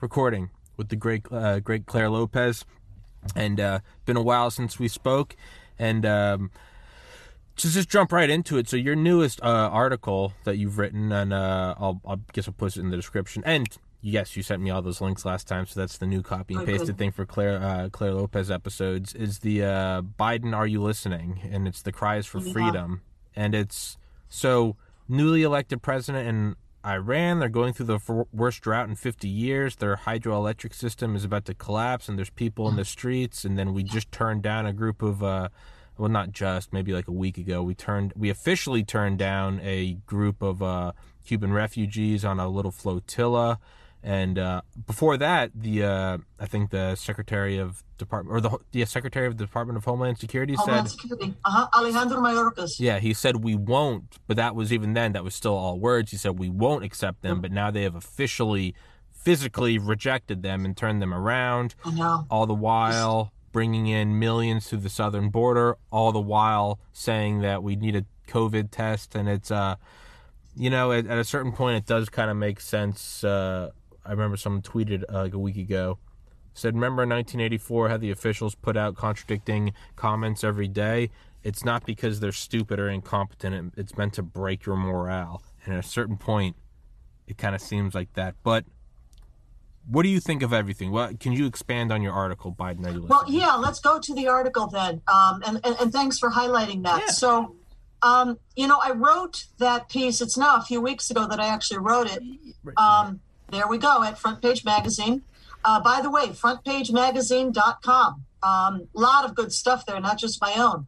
recording with the great uh, great Clare Lopez, and uh, been a while since we spoke, and um, to just jump right into it. So your newest uh, article that you've written, and uh, I'll I guess I'll put it in the description. And yes, you sent me all those links last time, so that's the new copy and pasted okay. thing for Clare uh, Clare Lopez episodes. Is the uh, Biden Are You Listening? And it's the cries for yeah. freedom, and it's so newly elected president and Iran. They're going through the worst drought in 50 years. Their hydroelectric system is about to collapse, and there's people in the streets. And then we just turned down a group of, uh, well, not just, maybe like a week ago, we turned, we officially turned down a group of uh, Cuban refugees on a little flotilla. And uh, before that, the uh, I think the Secretary of Department or the the Secretary of the Department of Homeland Security Homeland said, Security. Uh-huh. Alejandro Mayorkas. Yeah, he said we won't, but that was even then that was still all words. He said we won't accept them, but now they have officially, physically rejected them and turned them around. I know. All the while bringing in millions to the southern border. All the while saying that we need a COVID test, and it's uh, you know, at, at a certain point, it does kind of make sense. Uh, I remember someone tweeted uh, like a week ago said, "Remember 1984 how the officials put out contradicting comments every day? It's not because they're stupid or incompetent. It's meant to break your morale. And at a certain point, it kind of seems like that. But what do you think of everything? What can you expand on your article, Biden? Are you well, yeah, let's go to the article then. Um, and, and, and thanks for highlighting that. Yeah. So, um, you know, I wrote that piece. It's now a few weeks ago that I actually wrote it. Um, there we go at Front Page Magazine. Uh, by the way, frontpagemagazine.com. A um, lot of good stuff there, not just my own.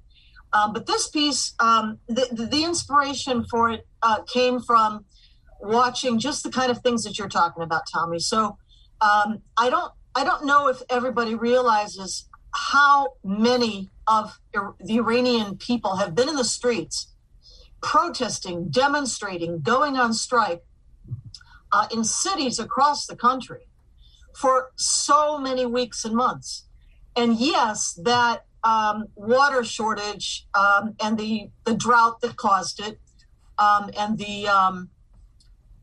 Um, but this piece, um, the, the, inspiration for it uh, came from watching just the kind of things that you're talking about, Tommy. So um, I don't I don't know if everybody realizes how many of the Iranian people have been in the streets protesting, demonstrating, going on strike uh, in cities across the country for so many weeks and months. And yes, that um, water shortage um, and the, the drought that caused it, um, and the um,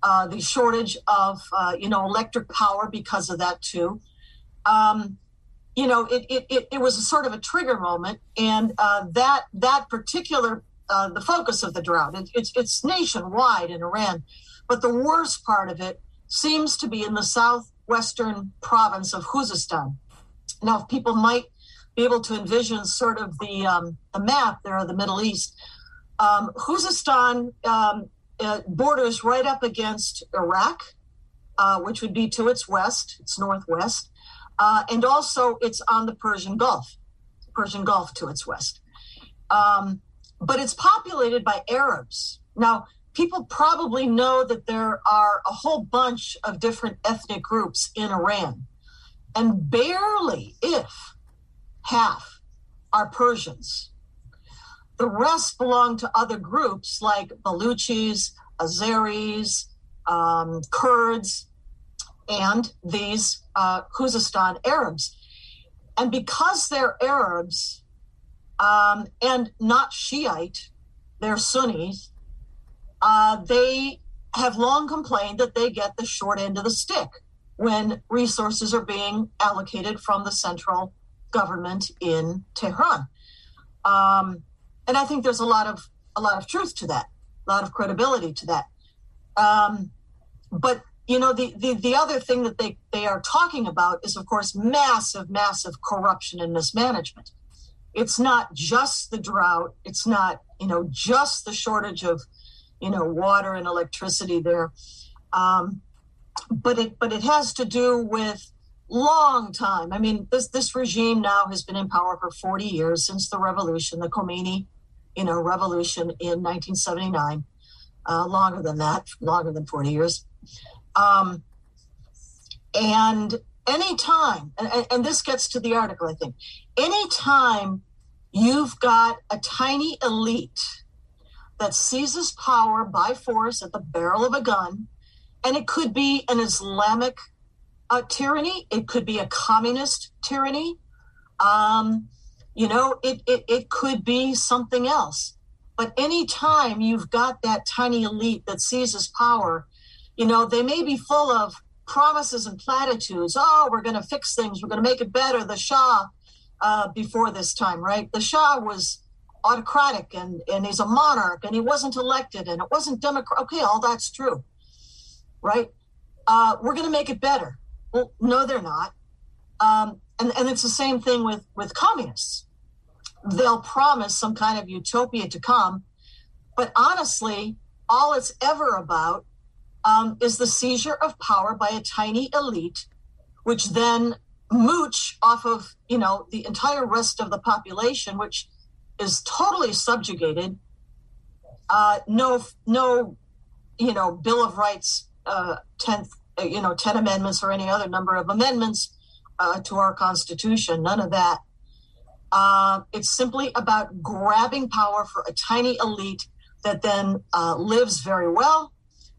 uh, the shortage of uh, you know electric power because of that too. Um, you know, it, it, it, it, was a sort of a trigger moment, and uh, that that particular uh, the focus of the drought. It, it's it's nationwide in Iran, but the worst part of it seems to be in the southwestern province of Khuzestan. Now, if people might be able to envision sort of the um, the map there of the Middle East, um, Khuzestan um, uh, borders right up against Iraq, uh, which would be to its west, its northwest, uh, and also it's on the Persian Gulf, Persian Gulf to its west. Um, but it's populated by Arabs. Now, people probably know that there are a whole bunch of different ethnic groups in Iran, and barely, if half, are Persians. The rest belong to other groups like Baluchis, Azeris, um, Kurds, and these uh, Khuzestan Arabs. And because they're Arabs um, and not Shiite, they're Sunnis, uh, they have long complained that they get the short end of the stick when resources are being allocated from the central government in Tehran. Um, and I think there's a lot of a lot of truth to that, a lot of credibility to that. Um, but you know, the, the the other thing that they they are talking about is, of course, massive, massive corruption and mismanagement. It's not just the drought. It's not you know just the shortage of you know, water and electricity there. Um, but it but it has to do with long time. I mean, this this regime now has been in power for 40 years since the revolution, the Khomeini, you know, revolution in 1979. Uh, longer than that, longer than 40 years. Um, and anytime, and, and this gets to the article, I think, any time you've got a tiny elite that seizes power by force at the barrel of a gun. And it could be an Islamic uh, tyranny, it could be a communist tyranny. Um, you know, it, it, it could be something else. But anytime you've got that tiny elite that seizes power, you know, they may be full of promises and platitudes. Oh, we're going to fix things. We're going to make it better. The Shah, uh, before this time, right? The Shah was autocratic and, and he's a monarch and he wasn't elected and it wasn't democratic. Okay, all that's true, right? Uh, we're going to make it better. Well, no, they're not. Um, and, and it's the same thing with, with communists. They'll promise some kind of utopia to come, but honestly, all it's ever about um, is the seizure of power by a tiny elite, which then mooch off of you know the entire rest of the population, which is totally subjugated. Uh, no, no, you know, Bill of Rights, uh, tenth, uh, you know, ten amendments or any other number of amendments uh, to our Constitution. None of that. Uh, it's simply about grabbing power for a tiny elite that then uh, lives very well,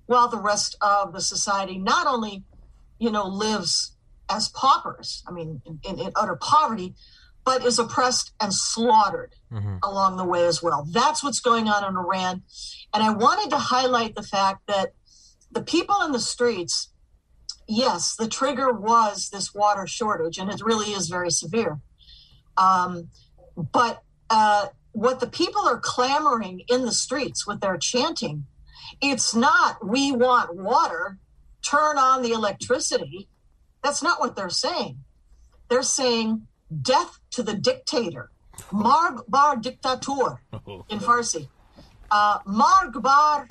while the rest of the society not only, you know, lives as paupers. I mean, in, in, in utter poverty, but is oppressed and slaughtered mm-hmm. along the way as well. That's what's going on in Iran. And I wanted to highlight the fact that the people in the streets, yes, the trigger was this water shortage, and it really is very severe. Um, but uh, what the people are clamoring in the streets with their chanting, it's not, we want water, turn on the electricity. That's not what they're saying. They're saying, death to the dictator, Marg bar dictator in Farsi, uh, Marg bar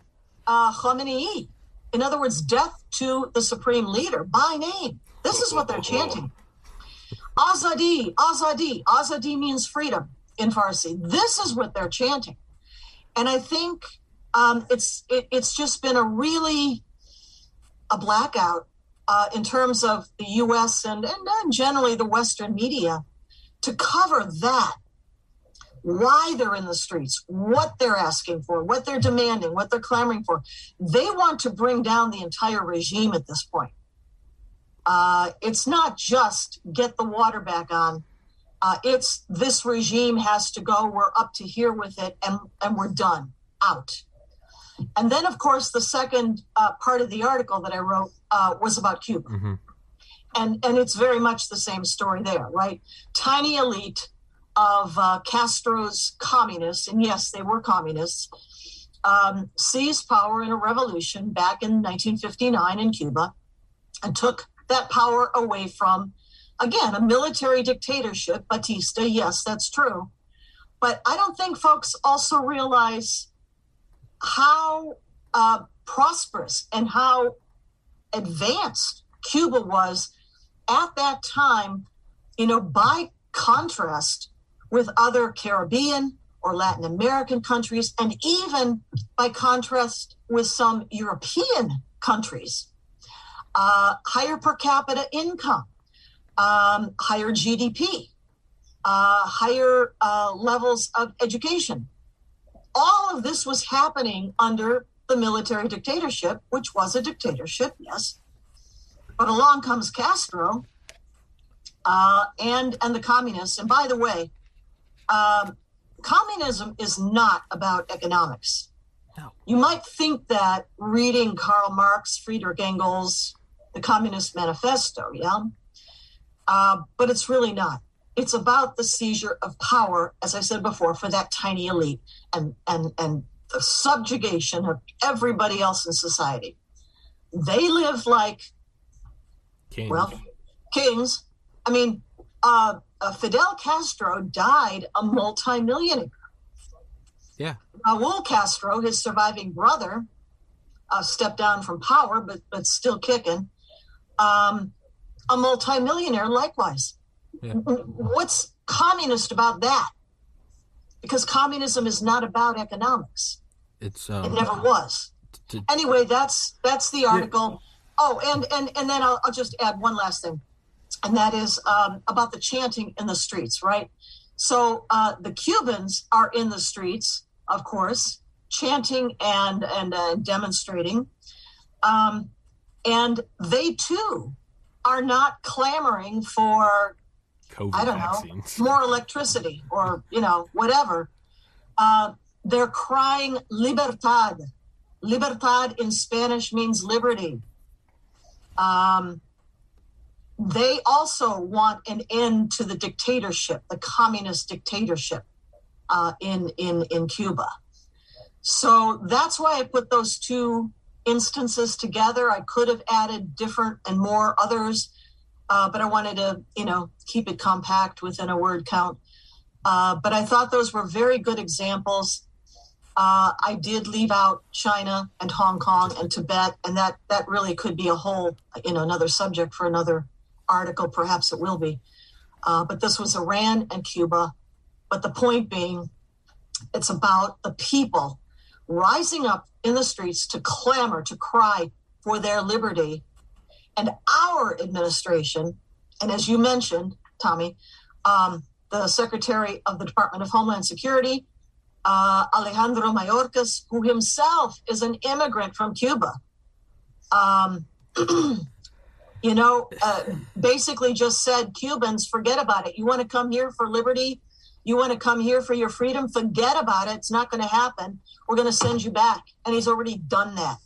uh, Khamenei. In other words, death to the supreme leader by name. This is what they're chanting. Azadi, Azadi, Azadi means freedom in Farsi. This is what they're chanting, and I think um, it's it, it's just been a really a blackout uh, in terms of the U.S. and, and and generally the Western media to cover that. Why they're in the streets, what they're asking for, what they're demanding, what they're clamoring for. They want to bring down the entire regime at this point. Uh, it's not just get the water back on. Uh, it's this regime has to go. We're up to here with it, and and we're done. Out. And then, of course, the second uh, part of the article that I wrote uh, was about Cuba. Mm-hmm. And, and it's very much the same story there, right? Tiny elite of uh, Castro's communists, and yes, they were communists, um, seized power in a revolution back in 1959 in Cuba and took that power away from, again, a military dictatorship. Batista, yes, that's true. But I don't think folks also realize how uh, prosperous and how advanced Cuba was at that time, you know, by contrast with other Caribbean or Latin American countries, and even by contrast with some European countries. Uh, higher per capita income, um, higher GDP, uh, higher uh, levels of education, all of this was happening under the military dictatorship, which was a dictatorship, yes. But along comes Castro uh, and and the communists. And by the way, um, communism is not about economics. No. You might think that reading Karl Marx, Friedrich Engels, the Communist Manifesto, yeah, uh, but it's really not. It's about the seizure of power, as I said before, for that tiny elite and and and the subjugation of everybody else in society. They live like kings. well kings. I mean, uh, uh, Fidel Castro died a multimillionaire. Yeah. Raul Castro, his surviving brother, uh, stepped down from power, but but still kicking. Um, a multimillionaire, likewise. Yeah. What's communist about that? Because communism is not about economics. It's um, it never was. To, anyway, that's that's the article. Yeah. Oh, and and and then I'll, I'll, just add one last thing, and that is um, about the chanting in the streets. Right. So uh, the Cubans are in the streets, of course, chanting and and uh, demonstrating, um, and they too are not clamoring for COVID I don't vaccines. know more electricity or you know whatever. Uh, they're crying libertad. Libertad in Spanish means liberty. Um, they also want an end to the dictatorship, the communist dictatorship uh, in in in Cuba. So that's why I put those two instances together. I could have added different and more others, uh, but I wanted to, you know, keep it compact within a word count. Uh, but I thought those were very good examples. Uh, I did leave out China and Hong Kong and Tibet, and that that really could be a whole, you know, another subject for another article. Perhaps it will be. Uh, but this was Iran and Cuba. But the point being, it's about the people rising up in the streets to clamor, to cry for their liberty. And our administration, and as you mentioned, Tommy, um, the Secretary of the Department of Homeland Security, uh, Alejandro Mayorkas, who himself is an immigrant from Cuba, um, you know, uh, basically just said, Cubans, forget about it. You want to come here for liberty? You want to come here for your freedom? Forget about it. It's not going to happen. We're going to send you back. And he's already done that.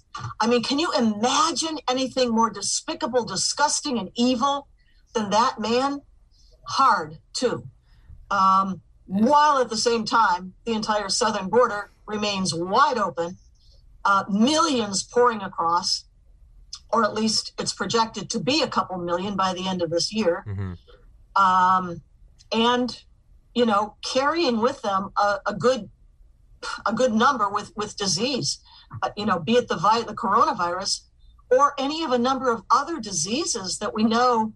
I mean, can you imagine anything more despicable, disgusting, and evil than that man? Hard, too. Um, while at the same time, the entire southern border remains wide open, uh, millions pouring across, or at least it's projected to be a couple million by the end of this year. Mm-hmm. Um, and you know, carrying with them a, a good a good number with with disease, uh, you know, be it the vi- the coronavirus or any of a number of other diseases that we know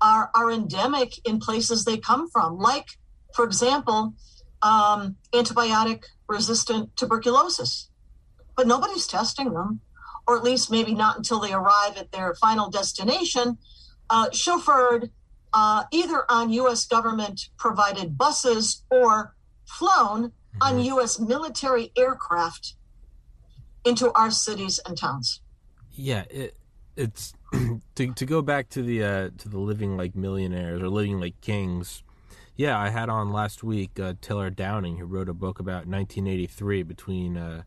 are are endemic in places they come from, like, for example, um, antibiotic resistant tuberculosis. But nobody's testing them, or at least maybe not until they arrive at their final destination, uh, chauffeured uh, either on U.S. government provided buses or flown mm-hmm. on U.S. military aircraft into our cities and towns. Yeah, it, it's to to go back to the uh, to the living like millionaires or living like kings. Yeah, I had on last week uh, Taylor Downing, who wrote a book about 1983 between uh,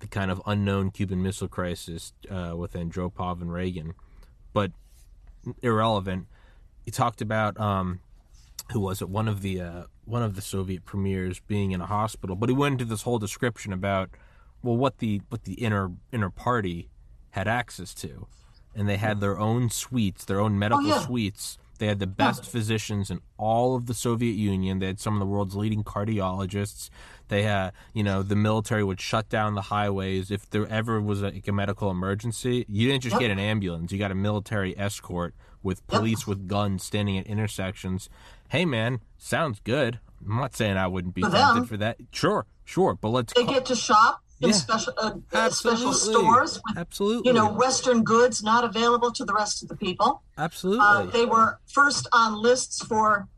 the kind of unknown Cuban Missile Crisis uh, with Andropov and Reagan, but irrelevant he talked about um, who was it? One of the uh, one of the Soviet premiers being in a hospital, but he went into this whole description about well what the what the inner inner party had access to, and they had their own suites, their own medical oh, yeah. suites. They had the best yeah. physicians in all of the Soviet Union. They had some of the world's leading cardiologists. They had, you know, the military would shut down the highways if there ever was a, like a medical emergency. You didn't just yep. get an ambulance; you got a military escort with police yep. with guns standing at intersections. Hey, man, sounds good. I'm not saying I wouldn't be for tempted them. for that. Sure, sure, but let's. They call- get to shop in yeah. special uh, special stores. With, Absolutely. You know, Western goods not available to the rest of the people. Absolutely. Uh, they were first on lists for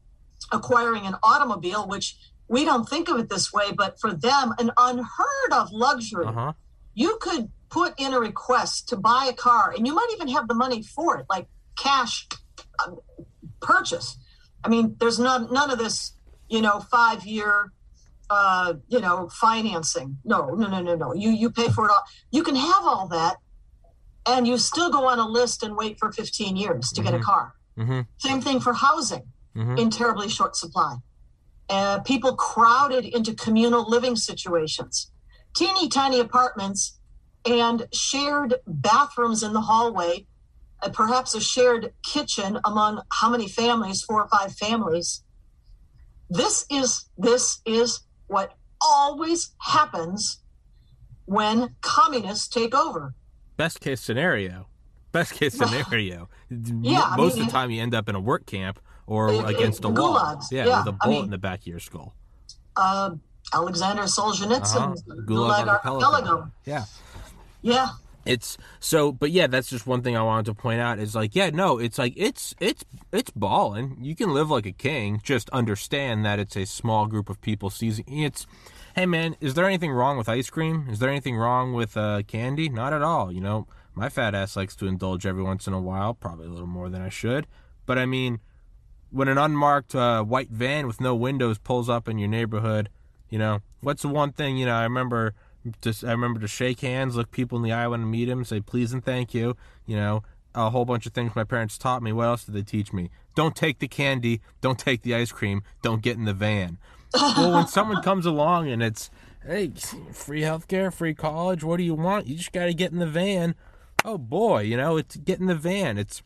acquiring an automobile, which we don't think of it this way, but for them, an unheard of luxury. Uh-huh. You could put in a request to buy a car, and you might even have the money for it, like cash um, purchase. I mean, there's none none of this, you know, five year, uh, you know, financing. No, no, no, no, no. You you pay for it all. You can have all that, and you still go on a list and wait for 15 years to mm-hmm. get a mm-hmm. car. Mm-hmm. Same thing for housing mm-hmm. in terribly short supply. Uh, people crowded into communal living situations, teeny tiny apartments, and shared bathrooms in the hallway uh, perhaps a shared kitchen among how many families four or five families this is this is what always happens when communists take over. Best case scenario. Best case scenario. yeah, most I mean, of the time you end up in a work camp or it, against a wall. gulags. yeah, yeah, with a bullet I mean, in the back of your skull. uh, alexander solzhenitsyn uh-huh. gulag, gulag archipelago. Yeah. Yeah it's so but yeah that's just one thing i wanted to point out is like yeah no it's like it's it's it's balling you can live like a king just understand that it's a small group of people seizing it's hey man is there anything wrong with ice cream? Is there anything wrong with uh, candy? Not at all you know? My fat ass likes to indulge every once in a while probably a little more than i should but i mean when an unmarked uh, white van with no windows pulls up in your neighborhood you know what's the one thing you know i remember just I remember to shake hands, look people in the eye when I meet them, say please and thank you. You know, a whole bunch of things my parents taught me. What else did they teach me? Don't take the candy. Don't take the ice cream. Don't get in the van. well, when someone comes along and it's, hey, free healthcare, free college, what do you want? You just got to get in the van. Oh boy, you know, it's get in the van. It's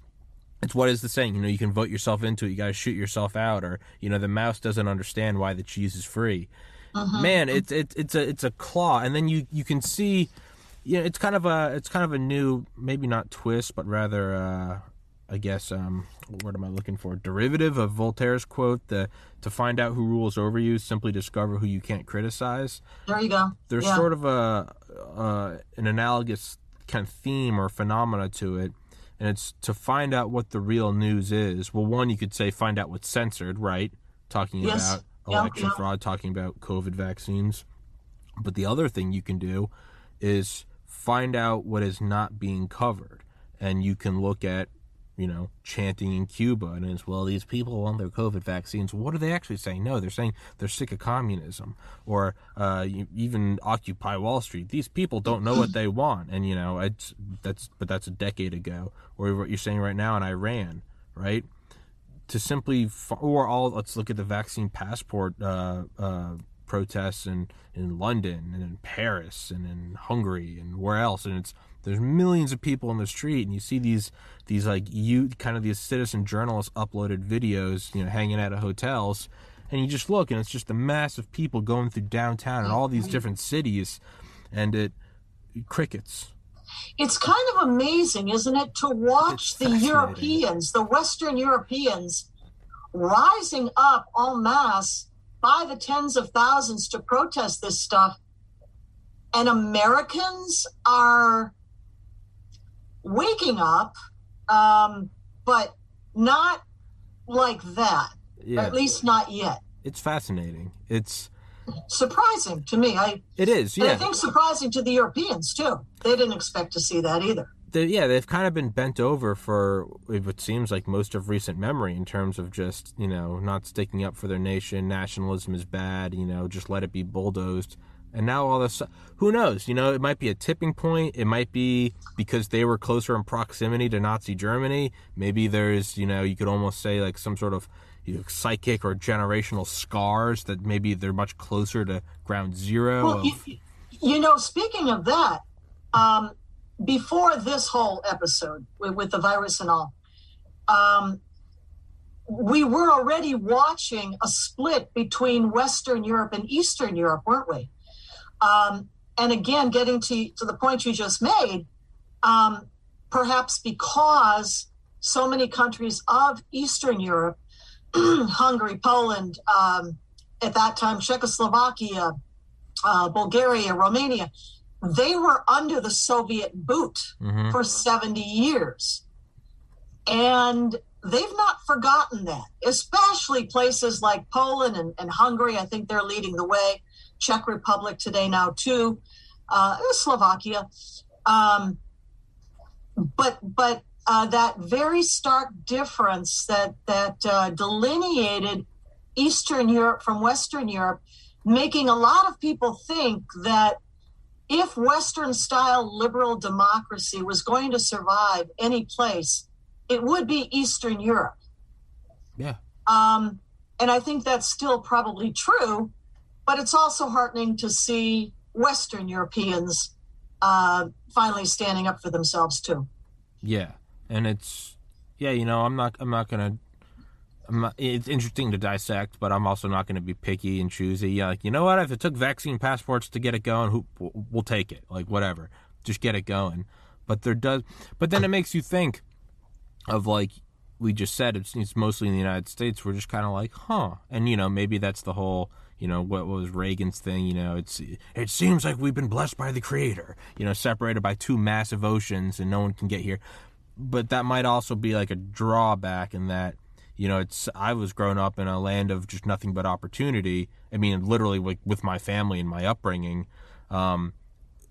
it's what is the saying? You know, you can vote yourself into it. You got to shoot yourself out, or you know, the mouse doesn't understand why the cheese is free. Uh-huh. Man, it's it's it's a it's a claw, and then you you can see, you know, it's kind of a it's kind of a new maybe not twist, but rather uh, I guess um, what am I looking for? Derivative of Voltaire's quote: "The to find out who rules over you, simply discover who you can't criticize." There you go. There's yeah. sort of a uh, an analogous kind of theme or phenomena to it, and it's to find out what the real news is. Well, one you could say find out what's censored, right? Talking yes. about election yeah, fraud, talking about COVID vaccines. But the other thing you can do is find out what is not being covered. And you can look at, you know, chanting in Cuba and it's, well, these people want their COVID vaccines. What are they actually saying? No, they're saying they're sick of communism or uh, even Occupy Wall Street. These people don't know what they want. And, you know, it's, that's, but that's a decade ago. Or what you're saying right now in Iran, right? To simply or all let's look at the vaccine passport uh, uh, protests in in London and in Paris and in Hungary and where else. And it's there's millions of people in the street and you see these these like you kind of these citizen journalists uploaded videos you know hanging out at hotels and you just look and it's just a mass of people going through downtown and all these different cities and it crickets it's kind of amazing, isn't it, to watch the Europeans, the Western Europeans, rising up en masse by the tens of thousands to protest this stuff. And Americans are waking up, um, but not like that. Yeah. At least not yet. It's fascinating. It's surprising to me. I it is, yeah. I think surprising to the Europeans too. They didn't expect to see that either. They, yeah, they've kind of been bent over for it seems like most of recent memory in terms of just you know not sticking up for their nation. Nationalism is bad. You know, just let it be bulldozed. And now all this, who knows? You know, it might be a tipping point. It might be because they were closer in proximity to Nazi Germany. Maybe there's, you know, you could almost say like some sort of you know, psychic or generational scars that maybe they're much closer to ground zero. Well, of... you, you, know, speaking of that, um, before this whole episode with, with, the virus and all, um, we were already watching a split between Western Europe and Eastern Europe, weren't we? Um, and again, getting to, to the point you just made, um, perhaps because so many countries of Eastern Europe Hungary, Poland, um, at that time Czechoslovakia, uh, Bulgaria, Romania, they were under the Soviet boot mm-hmm. for 70 years. And they've not forgotten that, especially places like Poland and, and Hungary. I think they're leading the way. Czech Republic today now too, uh, Slovakia. Um, but but uh, that very stark difference that that uh, delineated Eastern Europe from Western Europe, making a lot of people think that if Western style liberal democracy was going to survive any place, it would be Eastern Europe. Yeah. Um, and I think that's still probably true, but it's also heartening to see Western Europeans uh, finally standing up for themselves too. Yeah and it's yeah, you know, I'm not I'm not gonna. I'm not, it's interesting to dissect, but I'm also not going to be picky and choosy. Yeah, like you know what? If it took vaccine passports to get it going, who we'll take it. Like whatever, just get it going. But there does, but then it makes you think of like we just said. It's, it's mostly in the United States. We're just kind of like, huh? And you know, maybe that's the whole you know what was Reagan's thing you know it's it seems like we've been blessed by the creator you know separated by two massive oceans and no one can get here but that might also be like a drawback in that you know it's i was grown up in a land of just nothing but opportunity. I mean literally like with my family and my upbringing um,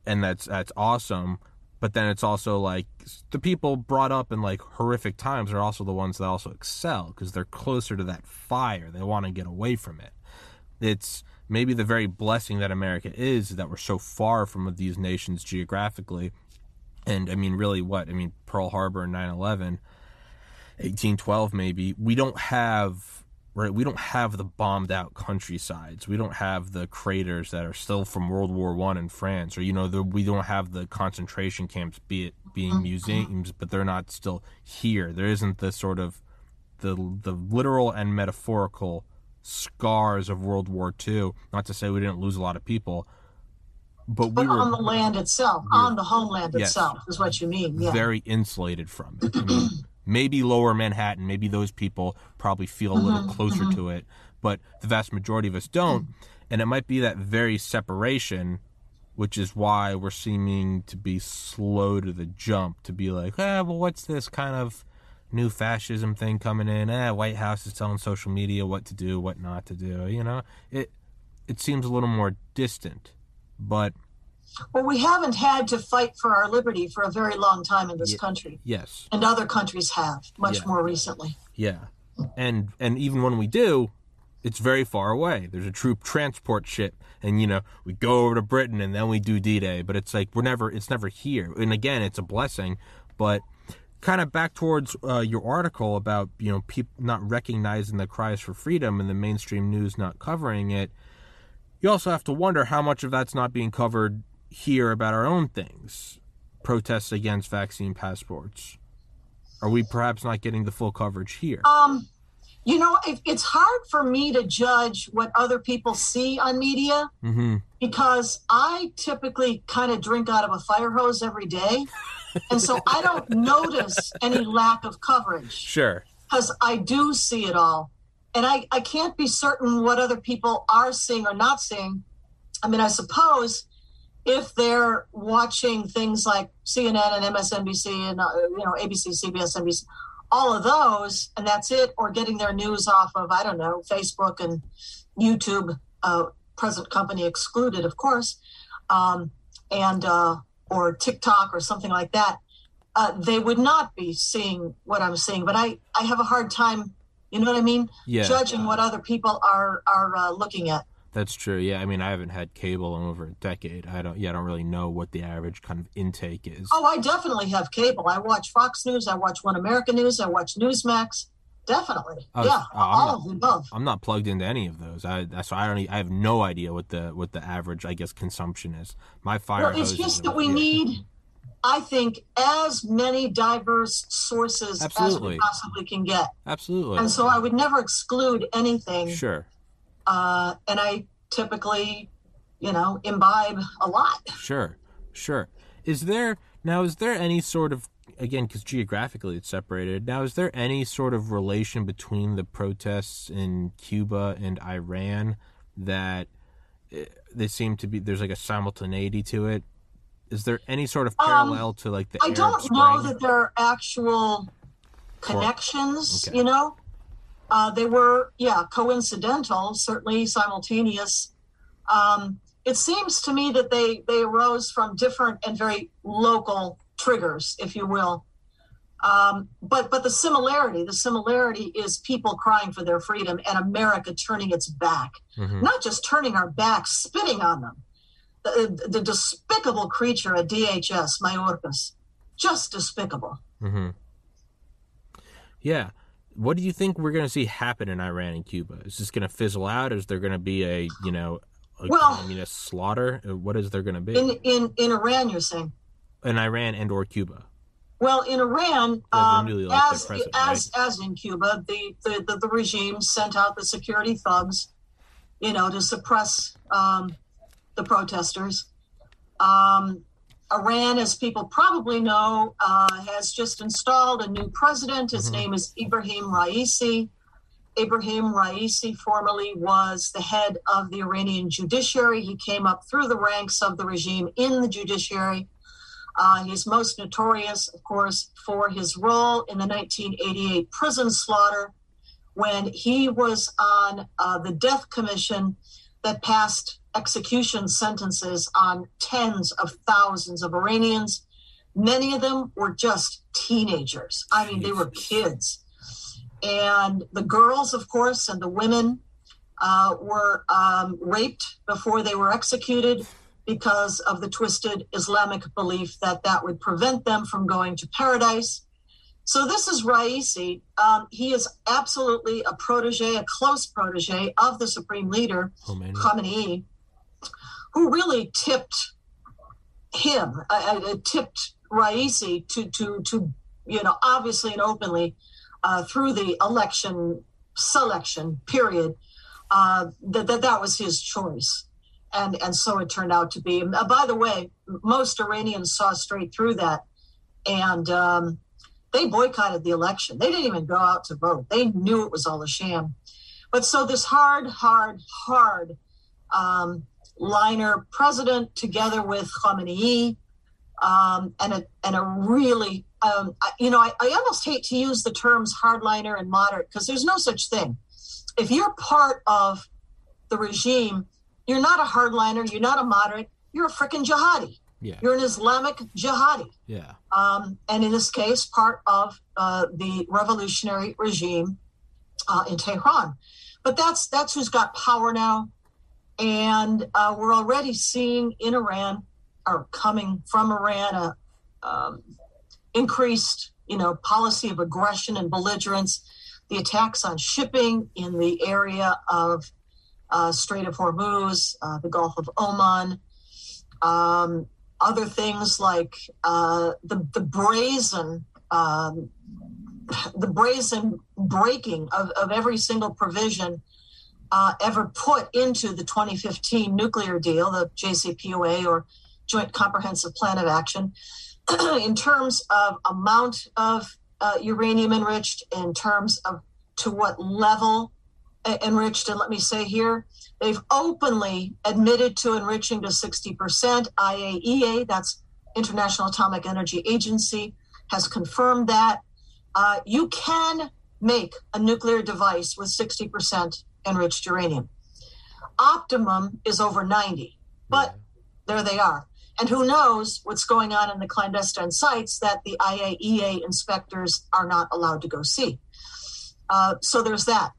and that's that's awesome. But then it's also like the people brought up in like horrific times are also the ones that also excel because they're closer to that fire. They want to get away from it. It's maybe the very blessing that america is that we're so far from these nations geographically and I mean, really, what I mean, Pearl Harbor and 9/11, 1812, maybe. We don't have right. We don't have the bombed out countrysides. We don't have the craters that are still from World War One in France, or you know, the, we don't have the concentration camps, be it being mm-hmm. museums, but they're not still here. There isn't the sort of the the literal and metaphorical scars of World War II. Not to say we didn't lose a lot of people, but, but we were on the land itself, on the homeland yes, itself, is what you mean. Yeah. Very insulated from it. I mean, maybe lower Manhattan, maybe those people probably feel a little mm-hmm, closer mm-hmm. to it, but the vast majority of us don't. And it might be that very separation, which is why we're seeming to be slow to the jump to be like, ah, well, what's this kind of new fascism thing coming in? Eh, White House is telling social media what to do, what not to do. You know, it it seems a little more distant, but well, we haven't had to fight for our liberty for a very long time in this y- country. Yes. And other countries have much yeah. more recently. Yeah. And and even when we do, it's very far away. There's a troop transport ship and you know, we go over to Britain and then we do D-Day, but it's like we're never it's never here. And again, it's a blessing, but kind of back towards uh, your article about, you know, people not recognizing the cries for freedom and the mainstream news not covering it. You also have to wonder how much of that's not being covered here about our own things, protests against vaccine passports? Are we perhaps not getting the full coverage here? Um, you know, it, it's hard for me to judge what other people see on media mm-hmm. because I typically kind of drink out of a fire hose every day. and so I don't notice any lack of coverage. Sure. Because I do see it all. And I, I can't be certain what other people are seeing or not seeing. I mean, I suppose if they're watching things like CNN and MSNBC and uh, you know ABC, CBS, NBC, all of those, and that's it, or getting their news off of I don't know Facebook and YouTube, uh, present company excluded, of course, um, and uh, or TikTok or something like that, uh, they would not be seeing what I'm seeing. But I I have a hard time, you know what I mean, yeah. judging what other people are are uh, looking at. That's true. Yeah, I mean, I haven't had cable in over a decade. I don't. Yeah, I don't really know what the average kind of intake is. Oh, I definitely have cable. I watch Fox News. I watch One American News. I watch Newsmax. Definitely. Yeah, oh, all not, of the above. I'm not plugged into any of those. I that's why I don't. I have no idea what the what the average I guess consumption is. My fire. Well, it's just that we yeah. need. I think as many diverse sources Absolutely. as we possibly can get. Absolutely. And so I would never exclude anything. Sure. Uh, and I typically, you know, imbibe a lot. Sure, sure. Is there now? Is there any sort of again because geographically it's separated? Now, is there any sort of relation between the protests in Cuba and Iran that eh, they seem to be? There's like a simultaneity to it. Is there any sort of um, parallel um, to like the? I Arab don't Spring? know that there are actual connections. Okay. You know, uh, they were, yeah, coincidental, certainly simultaneous. Um, it seems to me that they they arose from different and very local triggers, if you will. Um, but but the similarity, the similarity is people crying for their freedom and America turning its back, mm-hmm. not just turning our back, spitting on them. The, the despicable creature at DHS, Mayorkas, just despicable. Mm-hmm. Yeah, what do you think we're going to see happen in Iran and Cuba? Is this going to fizzle out? Is there going to be a you know a well, communist slaughter? Uh, what is there going to be in in in Iran? You're saying in Iran and or Cuba. Well, in Iran, um, as as right? as in Cuba, the, the, the the regime sent out the security thugs, you know, to suppress um, the protesters. Um, Iran, as people probably know, uh, has just installed a new president. His mm-hmm. name is Ibrahim Raisi. Ibrahim Raisi formerly was the head of the Iranian judiciary. He came up through the ranks of the regime in the judiciary. Uh, he's most notorious, of course, for his role in the 1988 prison slaughter when he was on uh, the death commission that passed execution sentences on tens of thousands of Iranians. Many of them were just teenagers. I mean, they were kids. And the girls, of course, and the women uh, were um, raped before they were executed. because of the twisted Islamic belief that that would prevent them from going to paradise. So this is Raisi. Um, he is absolutely a protege, a close protege of the supreme leader, Khomeini, Khamenei, who really tipped him, uh, uh, tipped Raisi to, to, to, you know, obviously and openly uh, through the election selection period, uh, that, that that was his choice and and so it turned out to be. Uh, by the way, most Iranians saw straight through that, and um, they boycotted the election. They didn't even go out to vote. They knew it was all a sham. But so this hard, hard, hard um, liner president, together with Khamenei, um, and a and a really, um, you know, I, I almost hate to use the terms hardliner and moderate because there's no such thing. If you're part of the regime, you're not a hardliner. You're not a moderate. You're a freaking jihadi. Yeah. You're an Islamic jihadi. Yeah. Um, and in this case, part of uh, the revolutionary regime uh, in Tehran. But that's that's who's got power now, and uh, we're already seeing in Iran, or coming from Iran, a um, increased, you know, policy of aggression and belligerence. The attacks on shipping in the area of uh, Strait of Hormuz, uh, the Gulf of Oman, um, other things like uh, the the brazen um, the brazen breaking of, of every single provision uh, ever put into the 2015 nuclear deal, the JCPOA or Joint Comprehensive Plan of Action, in terms of amount of uh, uranium enriched, in terms of to what level enriched. And let me say here, they've openly admitted to enriching to 60%. IAEA, that's International Atomic Energy Agency, has confirmed that. Uh, you can make a nuclear device with 60% enriched uranium. Optimum is over 90, but there they are. And who knows what's going on in the clandestine sites that the IAEA inspectors are not allowed to go see. Uh, so there's that.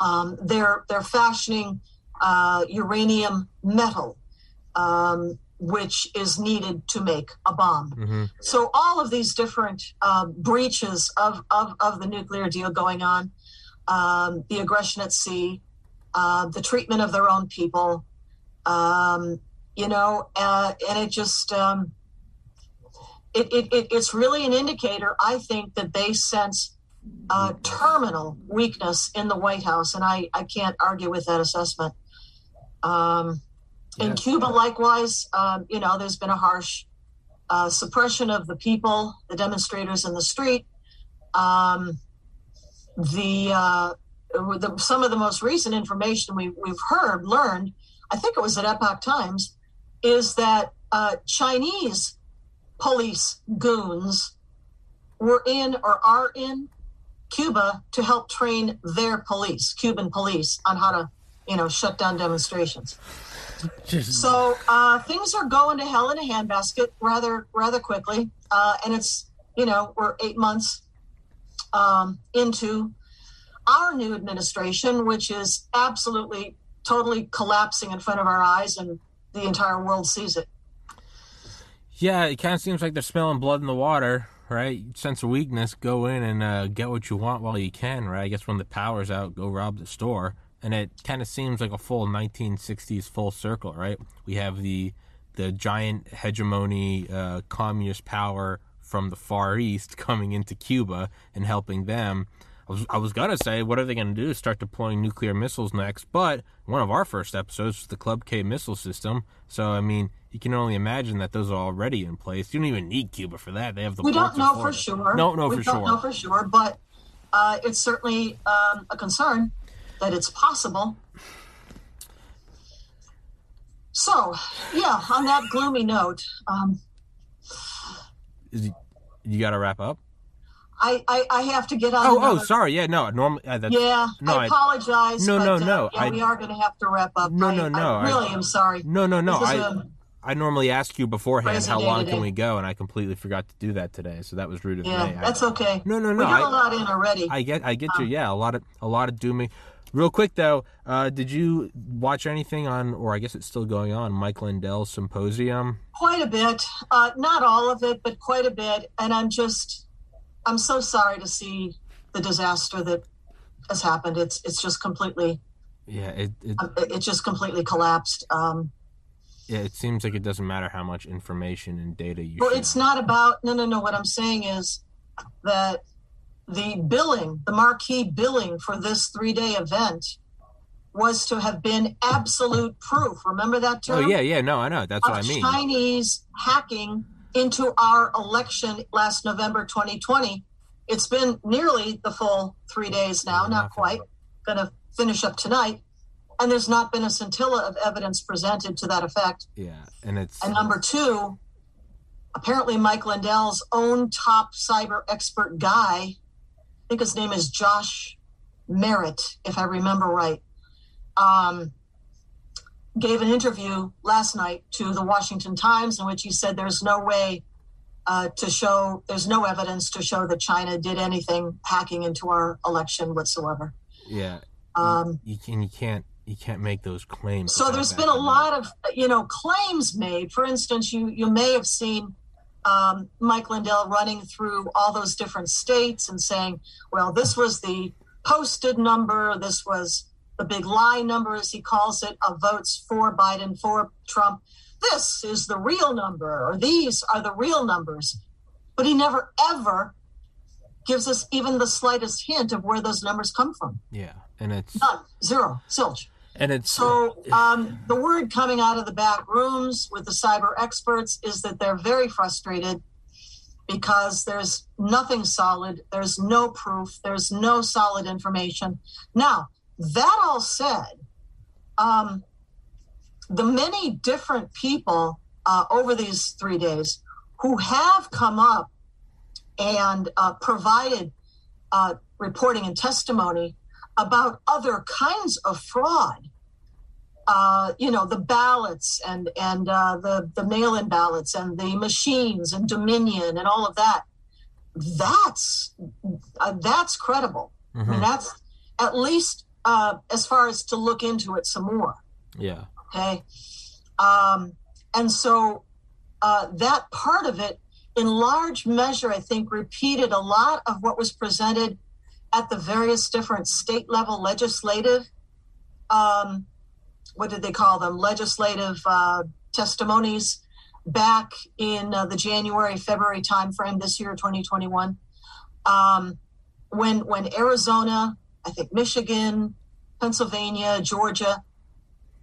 Um, they're they're fashioning uh, uranium metal, um, which is needed to make a bomb. Mm-hmm. So all of these different uh, breaches of, of, of the nuclear deal going on, um, the aggression at sea, uh, the treatment of their own people, um, you know, uh, and it just um, it, it, it, it's really an indicator, I think, that they sense uh, terminal weakness in the White House, and I, I can't argue with that assessment. Um, in Cuba, likewise, um, you know, there's been a harsh uh, suppression of the people, the demonstrators in the street. Um, the, uh, the, some of the most recent information we, we've heard, learned, I think it was at Epoch Times, is that uh, Chinese police goons were in or are in Cuba to help train their police, Cuban police, on how to, you know, shut down demonstrations. So uh, things are going to hell in a handbasket rather rather quickly, uh, and it's you know we're eight months um, into our new administration, which is absolutely totally collapsing in front of our eyes, and the entire world sees it. Yeah, it kind of seems like they're smelling blood in the water right? Sense of weakness, go in and uh, get what you want while you can, right? I guess when the power's out, go rob the store. And it kind of seems like a full 1960s full circle, right? We have the the giant hegemony, uh, communist power from the Far East coming into Cuba and helping them. I was, I was gonna say, what are they gonna do? Start deploying nuclear missiles next? But one of our first episodes was the Club K missile system. So I mean, you can only imagine that those are already in place. You don't even need Cuba for that. They have the. We don't know for sure. No, no, we for don't sure. know for sure, but uh, it's certainly um, a concern that it's possible. So, yeah, on that gloomy note, um, Is, you got to wrap up. I, I, I have to get on. Oh, another... oh, sorry. Yeah, no, normally. Uh, yeah, no, I apologize. No, but, no, uh, no. Yeah, I, we are going to have to wrap up. No, I, no, no. I really am sorry. No, no, no. I, a, I normally ask you beforehand how long today. can we go, and I completely forgot to do that today. So that was rude of yeah, me. that's okay. No, no, no. We got I, a lot in already. I get, I get you. Um, Yeah, a lot of, a lot of dooming. Real quick though, uh, did you watch anything on, or I guess it's still going on, Mike Lindell's symposium? Quite a bit, uh, not all of it, but quite a bit. And I'm just, I'm so sorry to see the disaster that has happened. It's it's just completely, yeah, it it, uh, it just completely collapsed. Um, yeah, it seems like it doesn't matter how much information and data you. Well, it's not about no, no, no. What I'm saying is that the billing, the marquee billing for this three day event was to have been absolute proof. Remember that term? Oh, yeah, yeah. No, I know. That's what I mean. Chinese hacking into our election last November 2020. It's been nearly the full three days now, not, quite. Going to finish up tonight. And there's not been a scintilla of evidence presented to that effect. Yeah. And it's. And number two, apparently Mike Lindell's own top cyber expert guy think his name is Josh Merritt, if I remember right, um, gave an interview last night to the Washington Times in which he said there's no way uh, to show, there's no evidence to show that China did anything hacking into our election whatsoever. Yeah. Um, you, you, can, you can't you can't make those claims. So there's been a lot of you know claims made. For instance, you you may have seen um, Mike Lindell running through all those different states and saying, well, this was the posted number, this was the big lie number, as he calls it, of votes for Biden, for Trump. This is the real number, or these are the real numbers. But he never, ever gives us even the slightest hint of where those numbers come from. Yeah. And it's none, zero, silch. And it's so um, the word coming out of the back rooms with the cyber experts is that they're very frustrated because there's nothing solid, there's no proof, there's no solid information. Now, that all said, um, the many different people uh, over these three days who have come up and uh, provided uh, reporting and testimony about other kinds of fraud. Uh, you know, the ballots and and uh, the the mail-in ballots and the machines and Dominion and all of that. That's uh, that's credible. Mm-hmm. I mean, mm-hmm. that's at least uh, as far as to look into it some more. Yeah. Okay. Um, and so uh, that part of it, in large measure, I think, repeated a lot of what was presented at the various different state level legislative, um, what did they call them? Legislative uh, testimonies back in uh, the January February timeframe this year, 2021, um, when when Arizona, I think Michigan, Pennsylvania, Georgia,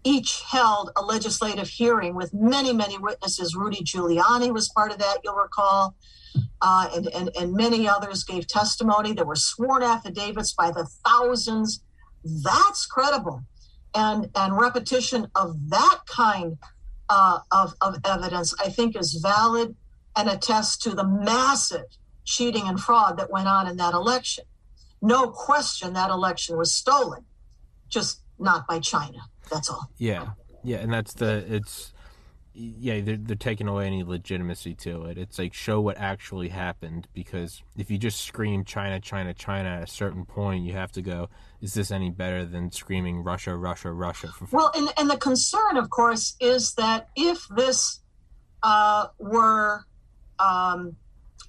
each held a legislative hearing with many many witnesses. Rudy Giuliani was part of that, you'll recall uh, and, and, and many others gave testimony. There were sworn affidavits by the thousands. That's credible. And, and repetition of that kind uh, of, of evidence, I think, is valid and attests to the massive cheating and fraud that went on in that election. No question that election was stolen, just not by China. That's all. Yeah. Yeah. And that's the, it's, yeah, they're, they're taking away any legitimacy to it. It's like show what actually happened because if you just scream China, China, China at a certain point, you have to go, is this any better than screaming Russia, Russia, Russia? For- well, and, and the concern, of course, is that if this uh, were um,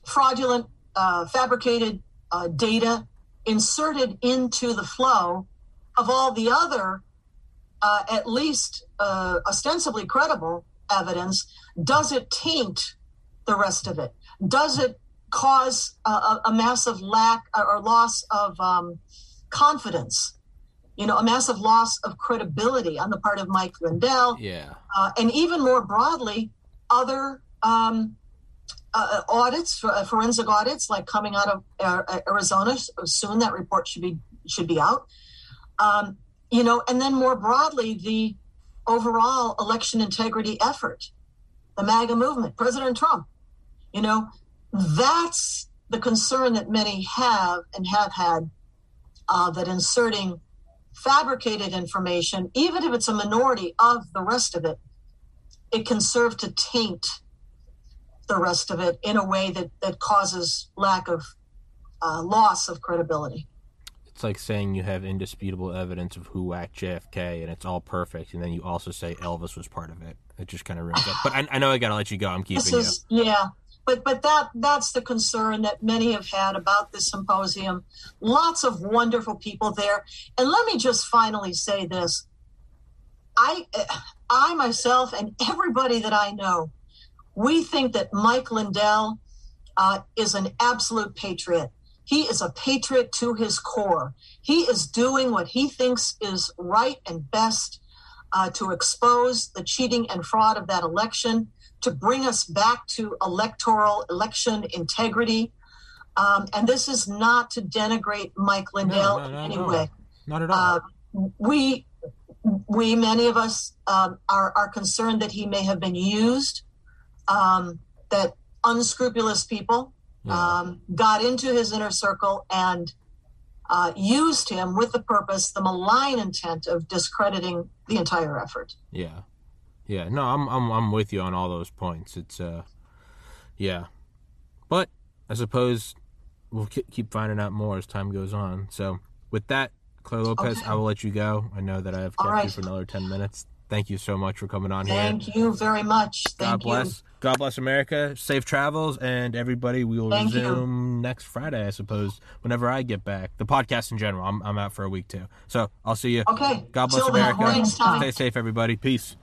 fraudulent, uh, fabricated uh, data inserted into the flow of all the other, uh, at least uh, ostensibly credible evidence, does it taint the rest of it? Does it cause a, a massive lack or loss of um, confidence? You know, a massive loss of credibility on the part of Mike Lindell. Yeah. Uh, and even more broadly, other um, uh, audits, uh, forensic audits, like coming out of uh, Arizona soon. That report should be should be out. Um, you know, and then more broadly, the overall election integrity effort, the MAGA movement, President Trump. You know, that's the concern that many have and have had uh, that inserting fabricated information, even if it's a minority of the rest of it, it can serve to taint the rest of it in a way that, that causes lack of uh, loss of credibility. It's like saying you have indisputable evidence of who whacked JFK and it's all perfect, and then you also say Elvis was part of it. It just kind of ruins it. But I, I know I got to let you go. I'm keeping is, you. Yeah, but but that that's the concern that many have had about this symposium. Lots of wonderful people there, and let me just finally say this: I I myself and everybody that I know, we think that Mike Lindell uh, is an absolute patriot. He is a patriot to his core. He is doing what he thinks is right and best uh, to expose the cheating and fraud of that election, to bring us back to electoral election integrity. Um, and this is not to denigrate Mike Lindell no, no, no, in any way. Not at all. Uh, we, we, many of us, um, are, are concerned that he may have been used, um, that unscrupulous people. Um, got into his inner circle and uh, used him with the purpose, the malign intent of discrediting the entire effort. Yeah, yeah. No, I'm I'm I'm with you on all those points. It's uh, yeah, but I suppose we'll keep finding out more as time goes on. So with that, Clare Lopez, okay. I will let you go. I know that I have kept right. you for another ten minutes. Thank you so much for coming on Thank here. Thank you very much. Thank God bless. You. God bless America. Safe travels, and everybody. We will Thank resume you. next Friday, I suppose, whenever I get back. The podcast in general. I'm, I'm out for a week too. So I'll see you. Okay. God bless Till America. Stay safe, everybody. Peace.